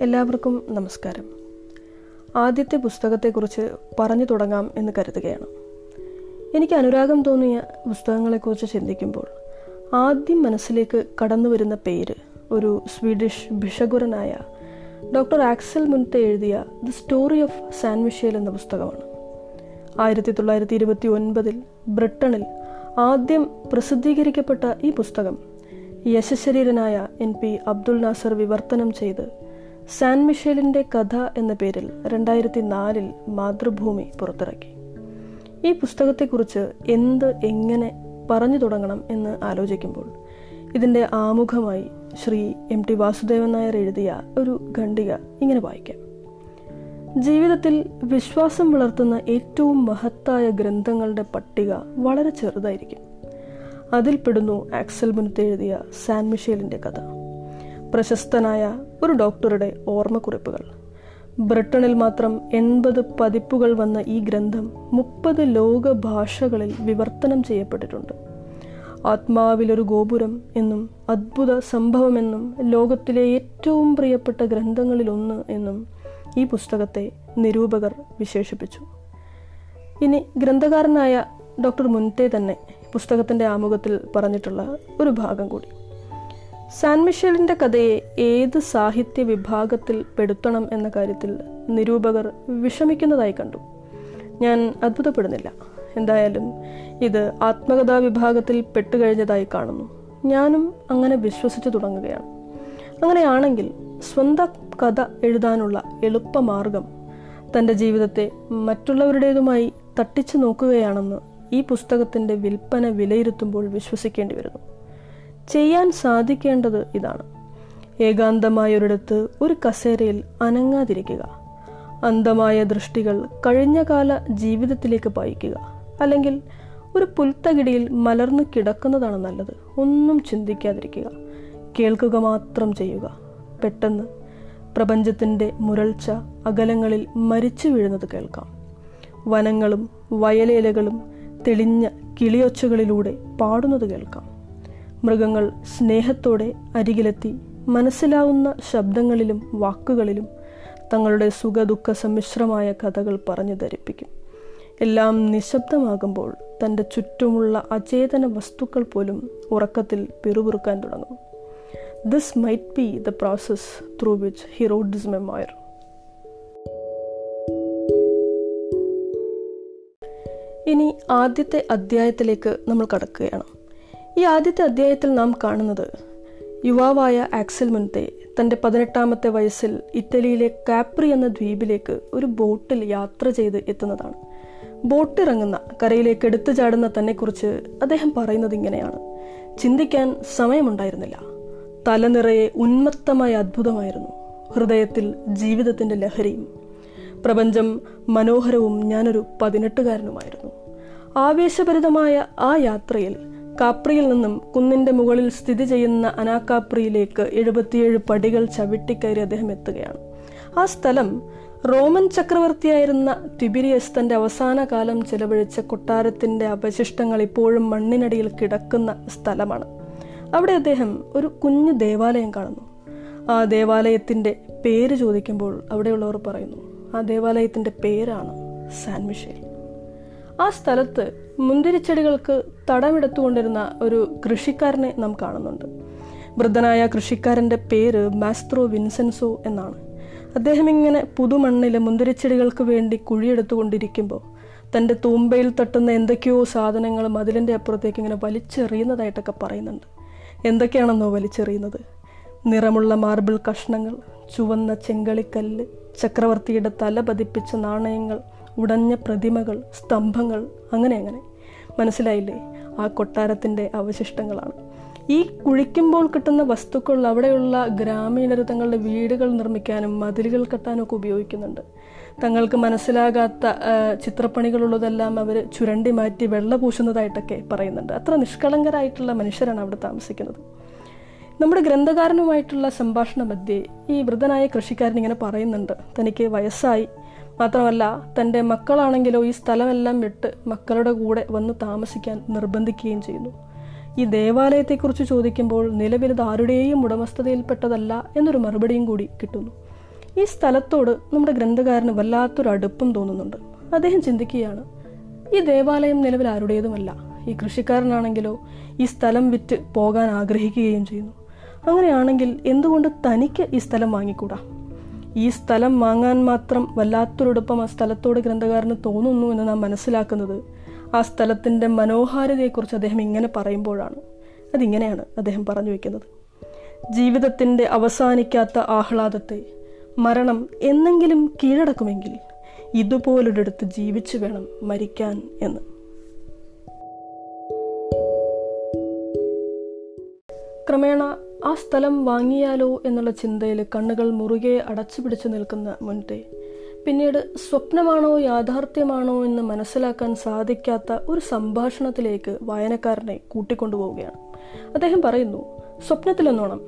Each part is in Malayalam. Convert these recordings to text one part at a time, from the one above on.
എല്ലാവർക്കും നമസ്കാരം. ആദ്യത്തെ പുസ്തകത്തെക്കുറിച്ച് പറഞ്ഞു തുടങ്ങാം എന്ന് കരുതുകയാണ്. എനിക്ക് അനുരാഗം തോന്നിയ പുസ്തകങ്ങളെക്കുറിച്ച് ചിന്തിക്കുമ്പോൾ ആദ്യം മനസ്സിലേക്ക് കടന്നു വരുന്ന പേര് ഒരു സ്വീഡിഷ് ഭിഷകുരനായ ഡോക്ടർ ആക്സൽ മുൻത്തെ എഴുതിയ the story of San Michele എന്ന പുസ്തകമാണ്. ആയിരത്തി തൊള്ളായിരത്തി ഇരുപത്തി ഒൻപതിൽ ബ്രിട്ടണിൽ ആദ്യം പ്രസിദ്ധീകരിക്കപ്പെട്ട ഈ പുസ്തകം യശശരീരനായ എൻ പി അബ്ദുൽ നാസർ വിവർത്തനം ചെയ്ത് സാൻ മിഷേലിന്റെ കഥ എന്ന പേരിൽ രണ്ടായിരത്തി നാലിൽ മാതൃഭൂമി പുറത്തിറക്കി. ഈ പുസ്തകത്തെക്കുറിച്ച് എന്ത് എങ്ങനെ പറഞ്ഞു തുടങ്ങണം എന്ന് ആലോചിക്കുമ്പോൾ ഇതിന്റെ ആമുഖമായി ശ്രീ എം ടി വാസുദേവൻ നായർ എഴുതിയ ഒരു ഖണ്ഡിക ഇങ്ങനെ വായിക്കാം. ജീവിതത്തിൽ വിശ്വാസം വളർത്തുന്ന ഏറ്റവും മഹത്തായ ഗ്രന്ഥങ്ങളുടെ പട്ടിക വളരെ ചെറുതായിരിക്കും. അതിൽപ്പെടുന്നു ആക്സൽ മുനത്ത് എഴുതിയ സാൻ മിഷേലിന്റെ കഥ. പ്രശസ്തനായ ഒരു ഡോക്ടറുടെ ഓർമ്മക്കുറിപ്പുകൾ. ബ്രിട്ടനിൽ മാത്രം എൺപത് പതിപ്പുകൾ വന്ന ഈ ഗ്രന്ഥം മുപ്പത് ലോക ഭാഷകളിൽ വിവർത്തനം ചെയ്യപ്പെട്ടിട്ടുണ്ട്. ആത്മാവിലൊരു ഗോപുരം എന്നും അത്ഭുത സംഭവമെന്നും ലോകത്തിലെ ഏറ്റവും പ്രിയപ്പെട്ട ഗ്രന്ഥങ്ങളിലൊന്ന് എന്നും ഈ പുസ്തകത്തെ നിരൂപകർ വിശേഷിപ്പിച്ചു. ഇനി ഗ്രന്ഥകാരനായ ഡോക്ടർ മുൻതെ തന്നെ പുസ്തകത്തിന്റെ ആമുഖത്തിൽ പറഞ്ഞിട്ടുള്ള ഒരു ഭാഗം കൂടി. സാൻ മിഷേലിന്റെ കഥയെ ഏത് സാഹിത്യ വിഭാഗത്തിൽ പെടുത്തണം എന്ന കാര്യത്തിൽ നിരൂപകർ വിഷമിക്കുന്നതായി കണ്ടു. ഞാൻ അത്ഭുതപ്പെടുന്നില്ല. എന്തായാലും ഇത് ആത്മകഥാ വിഭാഗത്തിൽ പെട്ടുകഴിഞ്ഞതായി കാണുന്നു. ഞാനും അങ്ങനെ വിശ്വസിച്ചു തുടങ്ങുകയാണ്. അങ്ങനെയാണെങ്കിൽ സ്വന്തം കഥ എഴുതാനുള്ള എളുപ്പമാർഗം തന്റെ ജീവിതത്തെ മറ്റുള്ളവരുടേതുമായി തട്ടിച്ചു നോക്കുകയാണെന്ന് ഈ പുസ്തകത്തിന്റെ വിൽപ്പന വിലയിരുത്തുമ്പോൾ വിശ്വസിക്കേണ്ടി വരുന്നു. ചെയ്യാൻ സാധിക്കേണ്ടത് ഇതാണ്. ഏകാന്തമായൊരിടത്ത് ഒരു കസേരയിൽ അനങ്ങാതിരിക്കുക. അന്ധമായ ദൃഷ്ടികൾ കഴിഞ്ഞകാല ജീവിതത്തിലേക്ക് പായിക്കുക. അല്ലെങ്കിൽ ഒരു പുൽത്തകിടിയിൽ മലർന്നു കിടക്കുന്നതാണ് നല്ലത്. ഒന്നും ചിന്തിക്കാതിരിക്കുക. കേൾക്കുക മാത്രം ചെയ്യുക. പെട്ടെന്ന് പ്രപഞ്ചത്തിന്റെ മുരൾച്ച അകലങ്ങളിൽ മരിച്ചു വീഴുന്നത് കേൾക്കാം. വനങ്ങളും വയലേലകളും തെളിഞ്ഞ കിളിയൊച്ചകളിലൂടെ പാടുന്നത് കേൾക്കാം. മൃഗങ്ങൾ സ്നേഹത്തോടെ അരികിലെത്തി മനസ്സിലാവുന്ന ശബ്ദങ്ങളിലും വാക്കുകളിലും തങ്ങളുടെ സുഖദുഃഖ സമ്മിശ്രമായ കഥകൾ പറഞ്ഞു ധരിപ്പിക്കും. എല്ലാം നിശബ്ദമാകുമ്പോൾ തന്റെ ചുറ്റുമുള്ള അചേതന വസ്തുക്കൾ പോലും ഉറക്കത്തിൽ പിറുപിറുക്കാൻ തുടങ്ങും. This might be the process through which he wrote memoir ഇനി ആദ്യത്തെ അധ്യായത്തിലേക്ക് നമ്മൾ കടക്കുകയാണ്. ഈ ആദ്യത്തെ അധ്യായത്തിൽ നാം കാണുന്നത് യുവാവായ ആക്സൽ മുൻതെ തന്റെ പതിനെട്ടാമത്തെ വയസ്സിൽ ഇറ്റലിയിലെ കാപ്രി എന്ന ദ്വീപിലേക്ക് ഒരു ബോട്ടിൽ യാത്ര ചെയ്ത് എത്തുന്നതാണ്. ബോട്ടിറങ്ങുന്ന കരയിലേക്ക് എടുത്തു ചാടുന്ന തന്നെക്കുറിച്ച് അദ്ദേഹം പറയുന്നത് ഇങ്ങനെയാണ്. ചിന്തിക്കാൻ സമയമുണ്ടായിരുന്നില്ല. തലനിറയെ ഉന്മത്തമായ അത്ഭുതമായിരുന്നു. ഹൃദയത്തിൽ ജീവിതത്തിന്റെ ലഹരിയും പ്രപഞ്ചം മനോഹരവും ഞാനൊരു പതിനെട്ടുകാരനുമായിരുന്നു. ആവേശഭരിതമായ ആ യാത്രയിൽ കാപ്രിയിൽ നിന്നും കുന്നിന്റെ മുകളിൽ സ്ഥിതി ചെയ്യുന്ന അനാകാപ്രിയിലേക്ക് എഴുപത്തിയേഴ് പടികൾ ചവിട്ടിക്കയറി അദ്ദേഹം എത്തുകയാണ്. ആ സ്ഥലം റോമൻ ചക്രവർത്തിയായിരുന്ന ടിബിരിയസ് തന്റെ അവസാന കാലം ചെലവഴിച്ച കൊട്ടാരത്തിന്റെ അവശിഷ്ടങ്ങൾ ഇപ്പോഴും മണ്ണിനടിയിൽ കിടക്കുന്ന സ്ഥലമാണ്. അവിടെ അദ്ദേഹം ഒരു കുഞ്ഞു ദേവാലയം കാണുന്നു. ആ ദേവാലയത്തിന്റെ പേര് ചോദിക്കുമ്പോൾ അവിടെയുള്ളവർ പറയുന്നു ആ ദേവാലയത്തിന്റെ പേരാണ് സാൻ മിഷേൽ. ആ സ്ഥലത്ത് മുന്തിരിച്ചെടികൾക്ക് തടമെടുത്തുകൊണ്ടിരുന്ന ഒരു കൃഷിക്കാരനെ നാം കാണുന്നുണ്ട്. വൃദ്ധനായ കൃഷിക്കാരന്റെ പേര് മാസ്ത്രോ വിൻസെൻസോ എന്നാണ്. അദ്ദേഹം ഇങ്ങനെ പുതുമണ്ണിൽ മുന്തിരിച്ചെടികൾക്ക് വേണ്ടി കുഴിയെടുത്തുകൊണ്ടിരിക്കുമ്പോൾ തന്റെ തൂമ്പയിൽ തട്ടുന്ന എന്തൊക്കെയോ സാധനങ്ങൾ മതിലിന്റെ അപ്പുറത്തേക്ക് ഇങ്ങനെ വലിച്ചെറിയുന്നതായിട്ടൊക്കെ പറയുന്നുണ്ട്. എന്തൊക്കെയാണെന്നോ വലിച്ചെറിയുന്നത്? നിറമുള്ള മാർബിൾ കഷ്ണങ്ങൾ ചുവന്ന ചെങ്കളിക്കല്ല് ചക്രവർത്തിയുടെ തല പതിപ്പിച്ച നാണയങ്ങൾ ഉടഞ്ഞ പ്രതിമകൾ സ്തംഭങ്ങൾ അങ്ങനെ അങ്ങനെ. മനസ്സിലായില്ലേ? ആ കൊട്ടാരത്തിന്റെ അവശിഷ്ടങ്ങളാണ്. ഈ കുഴിക്കുമ്പോൾ കിട്ടുന്ന വസ്തുക്കൾ അവിടെയുള്ള ഗ്രാമീണർ തങ്ങളുടെ വീടുകൾ നിർമ്മിക്കാനും മതിലുകൾ കെട്ടാനും ഒക്കെ ഉപയോഗിക്കുന്നുണ്ട്. തങ്ങൾക്ക് മനസ്സിലാകാത്ത ചിത്രപ്പണികളുള്ളതെല്ലാം അവർ ചുരണ്ടി മാറ്റി വെള്ള പൂശുന്നതായിട്ടൊക്കെ പറയുന്നുണ്ട്. അത്ര നിഷ്കളങ്കരായിട്ടുള്ള മനുഷ്യരാണ് അവിടെ താമസിക്കുന്നത്. നമ്മുടെ ഗ്രന്ഥകാരനുമായിട്ടുള്ള സംഭാഷണ മധ്യേ ഈ വൃദ്ധനായ കൃഷിക്കാരൻ ഇങ്ങനെ പറയുന്നുണ്ട്. തനിക്ക് വയസ്സായി. മാത്രമല്ല തന്റെ മക്കളാണെങ്കിലോ ഈ സ്ഥലമെല്ലാം വിട്ട് മക്കളുടെ കൂടെ വന്ന് താമസിക്കാൻ നിർബന്ധിക്കുകയും ചെയ്യുന്നു. ഈ ദേവാലയത്തെക്കുറിച്ച് ചോദിക്കുമ്പോൾ നിലവിൽ ഇത് ആരുടെയും ഉടമസ്ഥതയിൽപ്പെട്ടതല്ല എന്നൊരു മറുപടിയും കൂടി കിട്ടുന്നു. ഈ സ്ഥലത്തോട് നമ്മുടെ ഗ്രന്ഥകാരന് വല്ലാത്തൊരു അടുപ്പം തോന്നുന്നുണ്ട്. അദ്ദേഹം ചിന്തിക്കുകയാണ് ഈ ദേവാലയം നിലവിൽ ആരുടേതുമല്ല. ഈ കൃഷിക്കാരനാണെങ്കിലോ ഈ സ്ഥലം വിറ്റ് പോകാൻ ആഗ്രഹിക്കുകയും ചെയ്യുന്നു. അങ്ങനെയാണെങ്കിൽ എന്തുകൊണ്ട് തനിക്ക് ഈ സ്ഥലം വാങ്ങിക്കൂടാ? ഈ സ്ഥലം വാങ്ങാൻ മാത്രം വല്ലാത്തൊരടുപ്പം ആ സ്ഥലത്തോട് ഗ്രന്ഥകാരന് തോന്നുന്നു എന്ന് നാം മനസ്സിലാക്കുന്നത്. ആ സ്ഥലത്തിന്റെ മനോഹാരിതയെക്കുറിച്ച് അദ്ദേഹം ഇങ്ങനെ പറയുമ്പോഴാണ്. അതിങ്ങനെയാണ് അദ്ദേഹം പറഞ്ഞു വെക്കുന്നത്. ജീവിതത്തിന്റെ അവസാനിക്കാത്ത ആഹ്ലാദത്തെ മരണം എന്നെങ്കിലും കീഴടക്കുമെങ്കിൽ ഇതുപോലൊരിടത്ത് ജീവിച്ചു വേണം മരിക്കാൻ എന്ന്. ക്രമേണ ആ സ്ഥലം വാങ്ങിയാലോ എന്നുള്ള ചിന്തയിൽ കണ്ണുകൾ മുറുകെ അടച്ചു പിടിച്ചു നിൽക്കുന്ന മുൻതേ. പിന്നീട് സ്വപ്നമാണോ യാഥാർത്ഥ്യമാണോ എന്ന് മനസ്സിലാക്കാൻ സാധിക്കാത്ത ഒരു സംഭാഷണത്തിലേക്ക് വായനക്കാരനെ കൂട്ടിക്കൊണ്ടുപോവുകയാണ്. അദ്ദേഹം പറയുന്നു സ്വപ്നത്തിലെന്നോണം.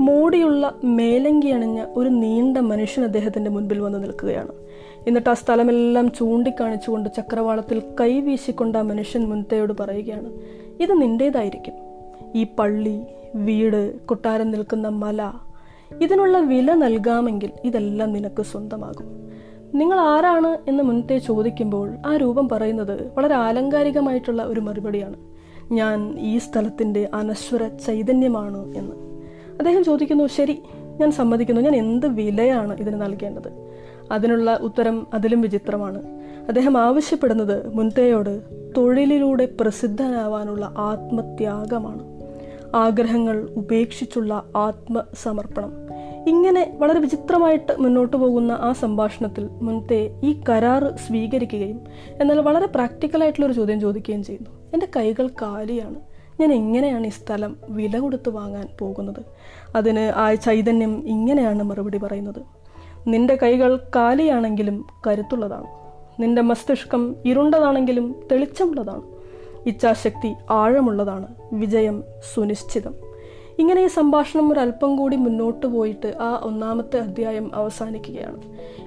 മോടിയുള്ള മേലങ്കി അണിഞ്ഞ ഒരു നീണ്ട മനുഷ്യൻ അദ്ദേഹത്തിന്റെ മുൻപിൽ വന്ന് നിൽക്കുകയാണ്. എന്നിട്ട് ആ സ്ഥലമെല്ലാം ചൂണ്ടിക്കാണിച്ചുകൊണ്ട് ചക്രവാളത്തിൽ കൈവീശിക്കൊണ്ട് ആ മനുഷ്യൻ മുൻതയോട് പറയുകയാണ് ഇത് നിന്റേതായിരിക്കും ഈ പള്ളി വീട് കൊട്ടാരം നിൽക്കുന്ന മല. ഇതിനുള്ള വില നൽകാമെങ്കിൽ ഇതെല്ലാം നിനക്ക് സ്വന്തമാകും. നിങ്ങൾ ആരാണ് എന്ന് മുൻപേ ചോദിക്കുമ്പോൾ ആ രൂപം പറയുന്നത് വളരെ ആലങ്കാരികമായിട്ടുള്ള ഒരു മറുപടിയാണ്. ഞാൻ ഈ സ്ഥലത്തിന്റെ അനശ്വര ചൈതന്യമാണ് എന്ന്. അദ്ദേഹം ചോദിക്കുന്നു ശരി ഞാൻ സമ്മതിക്കുന്നു. ഞാൻ എന്ത് വിലയാണ് ഇതിന് നൽകേണ്ടത്? അതിനുള്ള ഉത്തരം അതിലും വിചിത്രമാണ്. അദ്ദേഹം ആവശ്യപ്പെടുന്നത് മുൻതയോട് തൊഴിലിലൂടെ പ്രസിദ്ധനാവാനുള്ള ആത്മത്യാഗമാണ്. ആഗ്രഹങ്ങൾ ഉപേക്ഷിച്ചുള്ള ആത്മസമർപ്പണം. ഇങ്ങനെ വളരെ വിചിത്രമായിട്ട് മുന്നോട്ട് പോകുന്ന ആ സംഭാഷണത്തിൽ മുൻപേ ഈ കരാറ് സ്വീകരിക്കുകയും എന്നാൽ വളരെ പ്രാക്ടിക്കലായിട്ടുള്ള ഒരു ചോദ്യം ചോദിക്കുകയും ചെയ്യുന്നു. എന്റെ കൈകൾ കാലിയാണ്. ഞാൻ എങ്ങനെയാണ് ഈ സ്ഥലം വില കൊടുത്ത് വാങ്ങാൻ പോകുന്നത്? അതിന് ആ ചൈതന്യം ഇങ്ങനെയാണ് മറുപടി പറയുന്നത്. നിന്റെ കൈകൾ കാലിയാണെങ്കിലും കരുത്തുള്ളതാണ്. നിന്റെ മസ്തിഷ്കം ഇരുണ്ടതാണെങ്കിലും തെളിച്ചമുള്ളതാണ്. ഇച്ഛാശക്തി ആഴമുള്ളതാണ്. വിജയം സുനിശ്ചിതം. ഇങ്ങനെ ഈ സംഭാഷണം ഒരല്പം കൂടി മുന്നോട്ട് പോയിട്ട് ആ ഒന്നാമത്തെ അധ്യായം അവസാനിക്കുകയാണ്.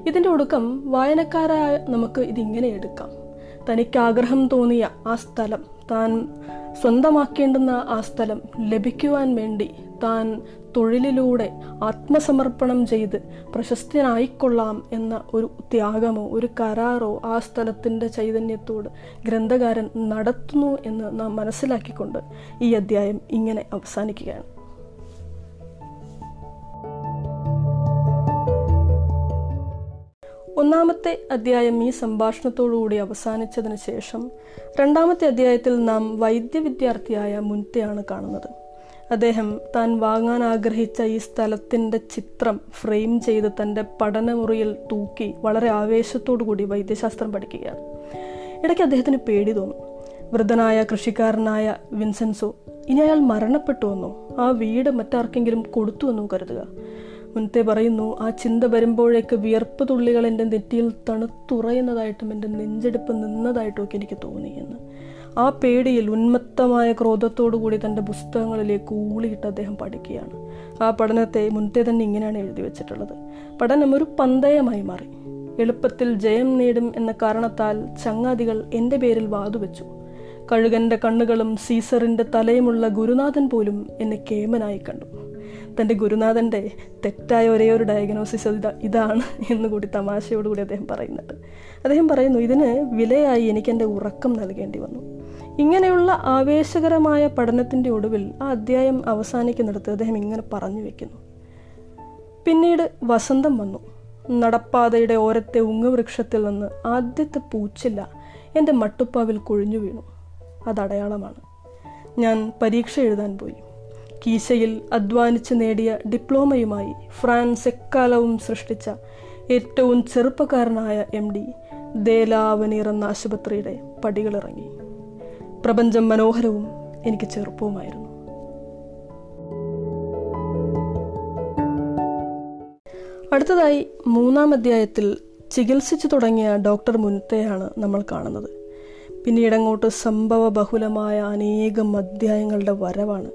ഇതിന്റെ ഒടുക്കം വായനക്കാരായ നമുക്ക് ഇതിങ്ങനെ എടുക്കാം. തനിക്ക് ആഗ്രഹം തോന്നിയ ആ സ്ഥലം താൻ സ്വന്തമാക്കേണ്ടുന്ന ആ സ്ഥലം ലഭിക്കുവാൻ വേണ്ടി താൻ തൊഴിലിലൂടെ ആത്മസമർപ്പണം ചെയ്ത് പ്രശസ്തനായിക്കൊള്ളാം എന്ന ഒരു ത്യാഗമോ ഒരു കരാറോ ആ സ്ഥലത്തിന്റെ ചൈതന്യത്തോട് ഗ്രന്ഥകാരൻ നടത്തുന്നു എന്ന് നാം മനസ്സിലാക്കിക്കൊണ്ട് ഈ അധ്യായം ഇങ്ങനെ അവസാനിക്കുകയാണ്. ഒന്നാമത്തെ അധ്യായം ഈ സംഭാഷണത്തോടുകൂടി അവസാനിച്ചതിന് ശേഷം രണ്ടാമത്തെ അധ്യായത്തിൽ നാം വൈദ്യ വിദ്യാർത്ഥിയായ മുൻത്തെയാണ് കാണുന്നത്. അദ്ദേഹം താൻ വാങ്ങാൻ ആഗ്രഹിച്ച ഈ സ്ഥലത്തിന്റെ ചിത്രം ഫ്രെയിം ചെയ്ത് തന്റെ പഠനമുറിയിൽ തൂക്കി വളരെ ആവേശത്തോടു കൂടി വൈദ്യശാസ്ത്രം പഠിക്കുകയാണ്. ഇടയ്ക്ക് അദ്ദേഹത്തിന് പേടി തോന്നും. വൃദ്ധനായ കൃഷിക്കാരനായ വിൻസെൻസോ ഇനി അയാൾ മരണപ്പെട്ടു വന്നോ ആ വീട് മറ്റാർക്കെങ്കിലും കൊടുത്തു എന്നോ കരുതുക. മുൻത്തെ പറയുന്നു ആ ചിന്ത വരുമ്പോഴേക്ക് വിയർപ്പ് തുള്ളികൾ എന്റെ നെറ്റിയിൽ തണുത്തുറയുന്നതായിട്ടും എന്റെ നെഞ്ചെടുപ്പ് നിന്നതായിട്ടും ഒക്കെ എനിക്ക് തോന്നി എന്ന്. ആ പേടിയിൽ ഉന്മത്തമായ ക്രോധത്തോടു കൂടി തന്റെ പുസ്തകങ്ങളിലേക്ക് ഊളിയിട്ട് അദ്ദേഹം പഠിക്കുകയാണ്. ആ പഠനത്തെ മുൻപേ തന്നെ ഇങ്ങനെയാണ് എഴുതി വെച്ചിട്ടുള്ളത്. പഠനം ഒരു പന്തയമായി മാറി. എളുപ്പത്തിൽ ജയം നേടും എന്ന കാരണത്താൽ ചങ്ങാതികൾ എന്റെ പേരിൽ വാതുവെച്ചു കഴുകന്റെ കണ്ണുകളും സീസറിന്റെ തലയുമുള്ള ഗുരുനാഥൻ പോലും എന്നെ കേമനായി കണ്ടു. തന്റെ ഗുരുനാഥന്റെ തെറ്റായ ഒരേ ഒരു ഡയഗ്നോസിസ് ഇതാ ഇതാണ് എന്ന് കൂടി തമാശയോടുകൂടി അദ്ദേഹം പറയുന്നുണ്ട്. അദ്ദേഹം പറയുന്നു ഇതിന് വിലയായി എനിക്ക് എന്റെ ഉറക്കം നൽകേണ്ടി വന്നു. ഇങ്ങനെയുള്ള ആവേശകരമായ പഠനത്തിന്റെ ഒടുവിൽ ആ അധ്യായം അവസാനിക്കുന്നിടത്ത് അദ്ദേഹം ഇങ്ങനെ പറഞ്ഞു വെക്കുന്നു. പിന്നീട് വസന്തം വന്നു. നടപ്പാതയുടെ ഓരത്തെ ഉങ്ങുവൃക്ഷത്തിൽ നിന്ന് ആദ്യത്തെ പൂച്ചില്ല എന്റെ മട്ടുപ്പാവിൽ കൊഴിഞ്ഞു വീണു. അതടയാളമാണ് ഞാൻ പരീക്ഷ എഴുതാൻ പോയി. കീശയിൽ അധ്വാനിച്ച് നേടിയ ഡിപ്ലോമയുമായി ഫ്രാൻസ് എക്കാലവും സൃഷ്ടിച്ച ഏറ്റവും ചെറുപ്പക്കാരനായ എം ഡി ദേലാവനീർ എന്ന ആശുപത്രിയുടെ പടികളിറങ്ങി. പ്രപഞ്ചം മനോഹരവും എനിക്ക് ചെറുപ്പവുമായിരുന്നു. അടുത്തതായി മൂന്നാം അധ്യായത്തിൽ ചികിത്സിച്ചു തുടങ്ങിയ ഡോക്ടർ മുനത്തെയാണ് നമ്മൾ കാണുന്നത്. പിന്നീടങ്ങോട്ട് സംഭവ ബഹുലമായ അനേകം അധ്യായങ്ങളുടെ വരവാണ്.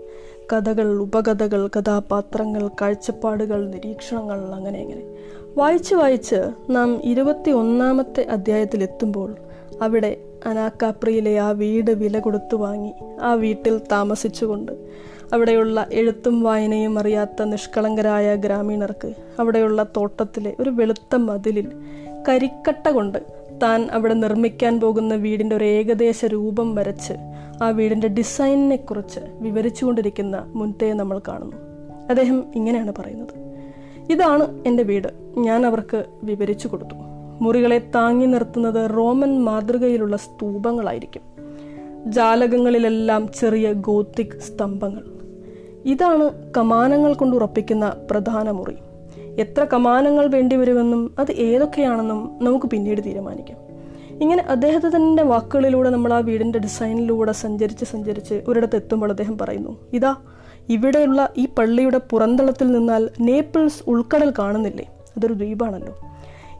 കഥകൾ ഉപകഥകൾ കഥാപാത്രങ്ങൾ കാഴ്ചപ്പാടുകൾ നിരീക്ഷണങ്ങൾ അങ്ങനെ അങ്ങനെ വായിച്ച് വായിച്ച് നാം ഇരുപത്തി ഒന്നാമത്തെ അധ്യായത്തിലെത്തുമ്പോൾ അവിടെ അനാക്കാപ്രിയിലെ ആ വീട് വില കൊടുത്തു വാങ്ങി. ആ വീട്ടിൽ താമസിച്ചുകൊണ്ട്. അവിടെയുള്ള എഴുത്തും വായനയും അറിയാത്ത നിഷ്കളങ്കരായ ഗ്രാമീണർക്ക് അവിടെയുള്ള തോട്ടത്തിലെ ഒരു വെളുത്ത മതിലിൽ കരിക്കട്ട കൊണ്ട് താൻ അവിടെ നിർമ്മിക്കാൻ പോകുന്ന വീടിന്റെ ഒരു ഏകദേശ രൂപം വരച്ച് ആ വീടിന്റെ ഡിസൈനിനെ കുറിച്ച് വിവരിച്ചുകൊണ്ടിരിക്കുന്ന മുൻതയെ നമ്മൾ കാണുന്നു. അദ്ദേഹം ഇങ്ങനെയാണ് പറയുന്നത്. ഇതാണ് എന്റെ വീട്. ഞാൻ അവർക്ക് വിവരിച്ചു കൊടുത്തു. മുറികളെ താങ്ങി നിർത്തുന്നത് റോമൻ മാതൃകയിലുള്ള സ്തൂപങ്ങളായിരിക്കും. ജാലകങ്ങളിലെല്ലാം ചെറിയ ഗോത്തിക് സ്തംഭങ്ങൾ. ഇതാണ് കമാനങ്ങൾ കൊണ്ട് ഉറപ്പിക്കുന്ന പ്രധാന മുറി. എത്ര കമാനങ്ങൾ വേണ്ടിവരുമെന്നും അത് ഏതൊക്കെയാണെന്നും നമുക്ക് പിന്നീട് തീരുമാനിക്കാം. ഇങ്ങനെ അദ്ദേഹത്തിന്റെ വാക്കുകളിലൂടെ നമ്മൾ ആ വീടിന്റെ ഡിസൈനിലൂടെ സഞ്ചരിച്ച് സഞ്ചരിച്ച് ഒരിടത്ത് എത്തുമ്പോൾ അദ്ദേഹം പറയുന്നു ഇതാ ഇവിടെയുള്ള ഈ പള്ളിയുടെ പുറന്തളത്തിൽ നിന്നാൽ നേപ്പിൾസ് ഉൾക്കടൽ കാണുന്നില്ലേ? അതൊരു ദ്വീപാണല്ലോ.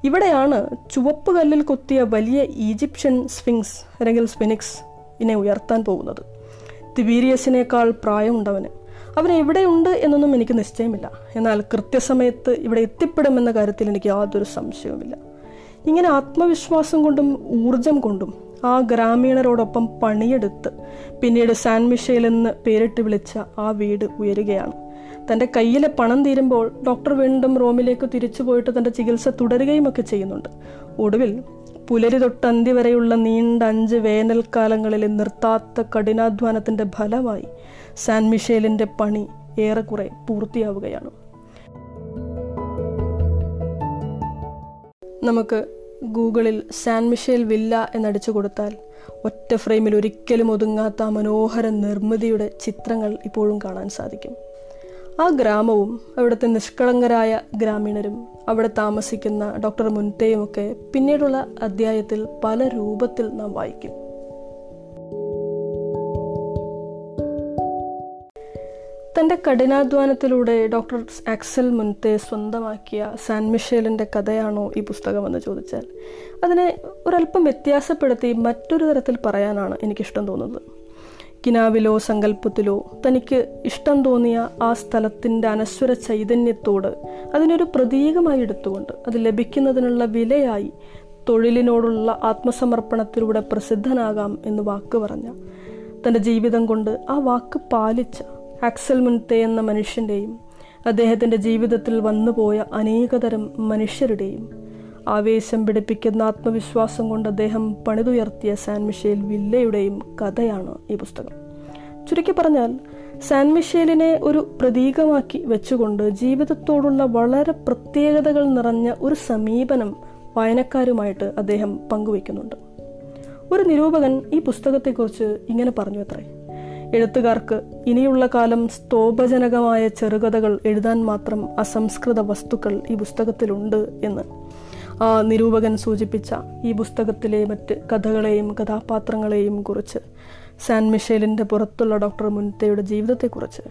ഇവിടെയാണ് ചുവപ്പ് കല്ലിൽ കൊത്തിയ വലിയ ഈജിപ്ഷ്യൻ സ്ഫിങ്സ് അല്ലെങ്കിൽ സ്പിനിക്സ് ഇനെ ഉയർത്താൻ പോകുന്നത്. തിബീരിയസിനേക്കാൾ പ്രായമുണ്ടവന്. അവൻ എവിടെയുണ്ട് എന്നൊന്നും എനിക്ക് നിശ്ചയമില്ല. എന്നാൽ കൃത്യസമയത്ത് ഇവിടെ എത്തിപ്പെടുമെന്ന കാര്യത്തിൽ എനിക്ക് യാതൊരു സംശയവുമില്ല. ഇങ്ങനെ ആത്മവിശ്വാസം കൊണ്ടും ഊർജം കൊണ്ടും ആ ഗ്രാമീണരോടൊപ്പം പണിയെടുത്ത് പിന്നീട് സാൻ മിഷേൽ പേരിട്ട് വിളിച്ച ആ വീട് ഉയരുകയാണ്. തന്റെ കയ്യിലെ പണം തീരുമ്പോൾ ഡോക്ടർ വീണ്ടും റോമിലേക്ക് തിരിച്ചു പോയിട്ട് തന്റെ ചികിത്സ തുടരുകയും ഒക്കെ ചെയ്യുന്നുണ്ട്. ഒടുവിൽ പുലരി തൊട്ട് അന്തി വരെയുള്ള നീണ്ട അഞ്ച് വേനൽക്കാലങ്ങളിലെ നിർത്താത്ത കഠിനാധ്വാനത്തിന്റെ ഫലമായി സാൻ മിഷേലിന്റെ പണി ഏറെക്കുറെ പൂർത്തിയാവുകയാണ്. നമുക്ക് ഗൂഗിളിൽ സാൻ മിഷേൽ വില്ല എന്നടിച്ചു കൊടുത്താൽ ഒറ്റ ഫ്രെയിമിൽ ഒരിക്കലും ഒതുങ്ങാത്ത മനോഹര നിർമ്മിതിയുടെ ചിത്രങ്ങൾ ഇപ്പോഴും കാണാൻ സാധിക്കും. ആ ഗ്രാമവും അവിടുത്തെ നിഷ്കളങ്കരായ ഗ്രാമീണരും അവിടെ താമസിക്കുന്ന ഡോക്ടർ മുൻതയും ഒക്കെ പിന്നീടുള്ള അധ്യായത്തിൽ പല രൂപത്തിൽ നാം വായിക്കും. തന്റെ കഠിനാധ്വാനത്തിലൂടെ ഡോക്ടർ ആക്സൽ മുൻതെ സ്വന്തമാക്കിയ സാൻ മിഷേലിന്റെ കഥയാണോ ഈ പുസ്തകമെന്ന് ചോദിച്ചാൽ അതിനെ ഒരല്പം വ്യത്യാസപ്പെടുത്തി മറ്റൊരു തരത്തിൽ പറയാനാണ് എനിക്കിഷ്ടം തോന്നുന്നത്. കിനാവിലോ സങ്കല്പത്തിലോ തനിക്ക് ഇഷ്ടം തോന്നിയ ആ സ്ഥലത്തിന്റെ അനശ്വര ചൈതന്യത്തോട് അതിനൊരു പ്രതീകമായി എടുത്തുകൊണ്ട് അത് ലഭിക്കുന്നതിനുള്ള വിലയായി തൊഴിലിനോടുള്ള ആത്മസമർപ്പണത്തിലൂടെ പ്രസിദ്ധനാകാം എന്ന് വാക്ക് പറഞ്ഞ. തന്റെ ജീവിതം കൊണ്ട് ആ വാക്ക് പാലിച്ച ആക്സൽ മുൻത്തെ എന്ന മനുഷ്യന്റെയും അദ്ദേഹത്തിന്റെ ജീവിതത്തിൽ വന്നുപോയ അനേകതരം മനുഷ്യരുടെയും ആവേശം പിടിപ്പിക്കുന്ന ആത്മവിശ്വാസം കൊണ്ട് അദ്ദേഹം പണിതുയർത്തിയ സാൻ മിഷേൽ വില്ലയുടെയും കഥയാണ് ഈ പുസ്തകം. ചുരുക്കി പറഞ്ഞാൽ സാൻ മിഷേലിനെ ഒരു പ്രതീകമാക്കി വെച്ചുകൊണ്ട് ജീവിതത്തോടുള്ള വളരെ പ്രത്യേകതകൾ നിറഞ്ഞ ഒരു സമീപനം വായനക്കാരുമായിട്ട് അദ്ദേഹം പങ്കുവയ്ക്കുന്നുണ്ട്. ഒരു നിരൂപകൻ ഈ പുസ്തകത്തെക്കുറിച്ച് ഇങ്ങനെ പറഞ്ഞു അത്രേ. എഴുത്തുകാർക്ക് ഇനിയുള്ള കാലം സ്തോഭജനകമായ ചെറുകഥകൾ എഴുതാൻ മാത്രം അസംസ്കൃത വസ്തുക്കൾ ഈ പുസ്തകത്തിലുണ്ട് എന്ന്. നിരൂപകൻ സൂചിപ്പിച്ച ഈ പുസ്തകത്തിലെ മറ്റ് കഥകളെയും കഥാപാത്രങ്ങളെയും കുറിച്ച് സാൻ മിഷേലിന്റെ പുറത്തുള്ള ഡോക്ടർ മുൻതയുടെ ജീവിതത്തെക്കുറിച്ച്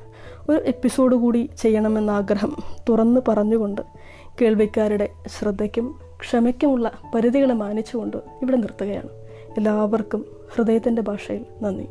ഒരു എപ്പിസോഡ് കൂടി ചെയ്യണമെന്ന ആഗ്രഹം തുറന്നു പറഞ്ഞുകൊണ്ട് കേൾവിക്കാരുടെ ശ്രദ്ധയ്ക്കും ക്ഷമയ്ക്കുമുള്ള പരിധികളെ മാനിച്ചുകൊണ്ട് ഇവിടെ നിർത്തുകയാണ്. എല്ലാവർക്കും ഹൃദയത്തിന്റെ ഭാഷയിൽ നന്ദി.